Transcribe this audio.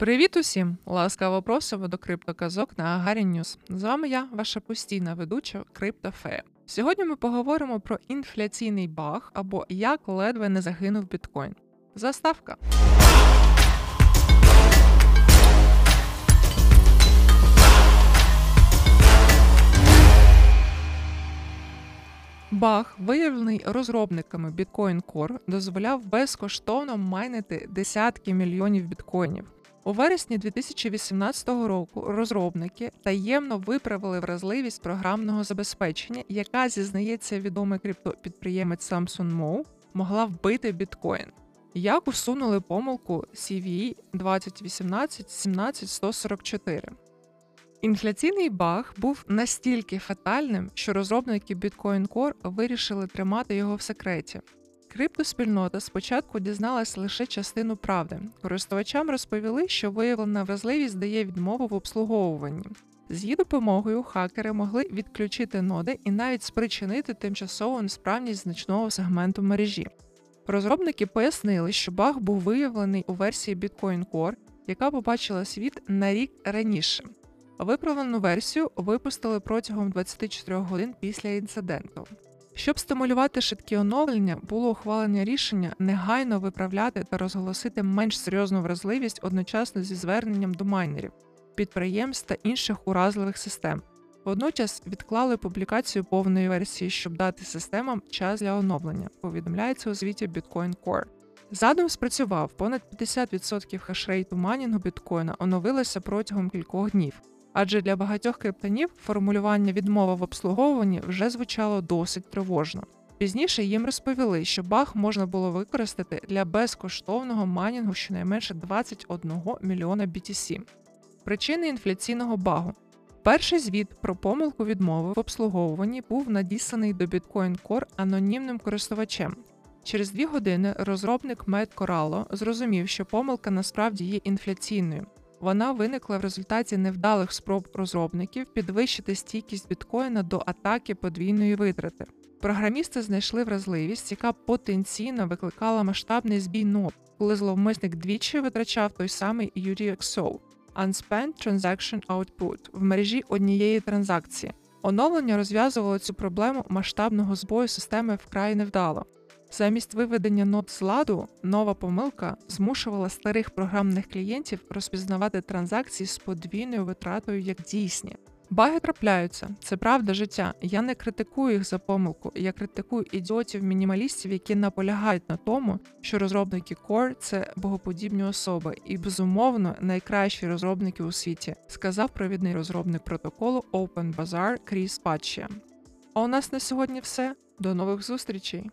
Привіт усім! Ласкаво просимо до криптоказок на Агарі Ньюс. З вами я, ваша постійна ведуча Криптофея. Сьогодні ми поговоримо про інфляційний баг або як ледве не загинув біткоін. Заставка. Баг, виявлений розробниками Bitcoin Core, дозволяв безкоштовно майнити десятки мільйонів біткоїнів. У вересні 2018 року розробники таємно виправили вразливість програмного забезпечення, яка зізнається відомий криптопідприємець Samson Mow, могла вбити біткоін. Як усунули помилку CVE 2018 17144 Інфляційний баг був настільки фатальним, що розробники Bitcoin Core вирішили тримати його в секреті. Криптоспільнота спочатку дізналась лише частину правди. Користувачам розповіли, що виявлена вразливість дає відмову в обслуговуванні. З її допомогою хакери могли відключити ноди і навіть спричинити тимчасову несправність значного сегменту мережі. Розробники пояснили, що баг був виявлений у версії Bitcoin Core, яка побачила світ на рік раніше. Виправлену версію випустили протягом 24 годин після інциденту. Щоб стимулювати швидкі оновлення, було ухвалення рішення негайно виправляти та розголосити менш серйозну вразливість одночасно зі зверненням до майнерів, підприємств та інших уразливих систем. Водночас відклали публікацію повної версії, щоб дати системам час для оновлення, повідомляється у звіті Bitcoin Core. Задум спрацював понад 50% хешрейту майнінгу біткоїна оновилося протягом кількох днів. Адже для багатьох криптонів формулювання відмова в обслуговуванні вже звучало досить тривожно. Пізніше їм розповіли, що баг можна було використати для безкоштовного майнінгу щонайменше 21 мільйона BTC. Причини інфляційного багу. Перший звіт про помилку відмови в обслуговуванні був надісланий до Bitcoin Core анонімним користувачем. Через дві години розробник Мед Корало зрозумів, що помилка насправді є інфляційною. Вона виникла в результаті невдалих спроб розробників підвищити стійкість біткоїна до атаки подвійної витрати. Програмісти знайшли вразливість, яка потенційно викликала масштабний збій нод, коли зловмисник двічі витрачав той самий UTXO – Unspent Transaction Output в мережі однієї транзакції. Оновлення розв'язувало цю проблему масштабного збою системи вкрай невдало. Замість виведення нот з ладу, нова помилка змушувала старих програмних клієнтів розпізнавати транзакції з подвійною витратою як дійсні. Баги трапляються, це правда життя. Я не критикую їх за помилку, я критикую ідіотів-мінімалістів, які наполягають на тому, що розробники Core – це богоподібні особи і, безумовно, найкращі розробники у світі, сказав провідний розробник протоколу OpenBazaar Кріс Патчія. А у нас на сьогодні все. До нових зустрічей!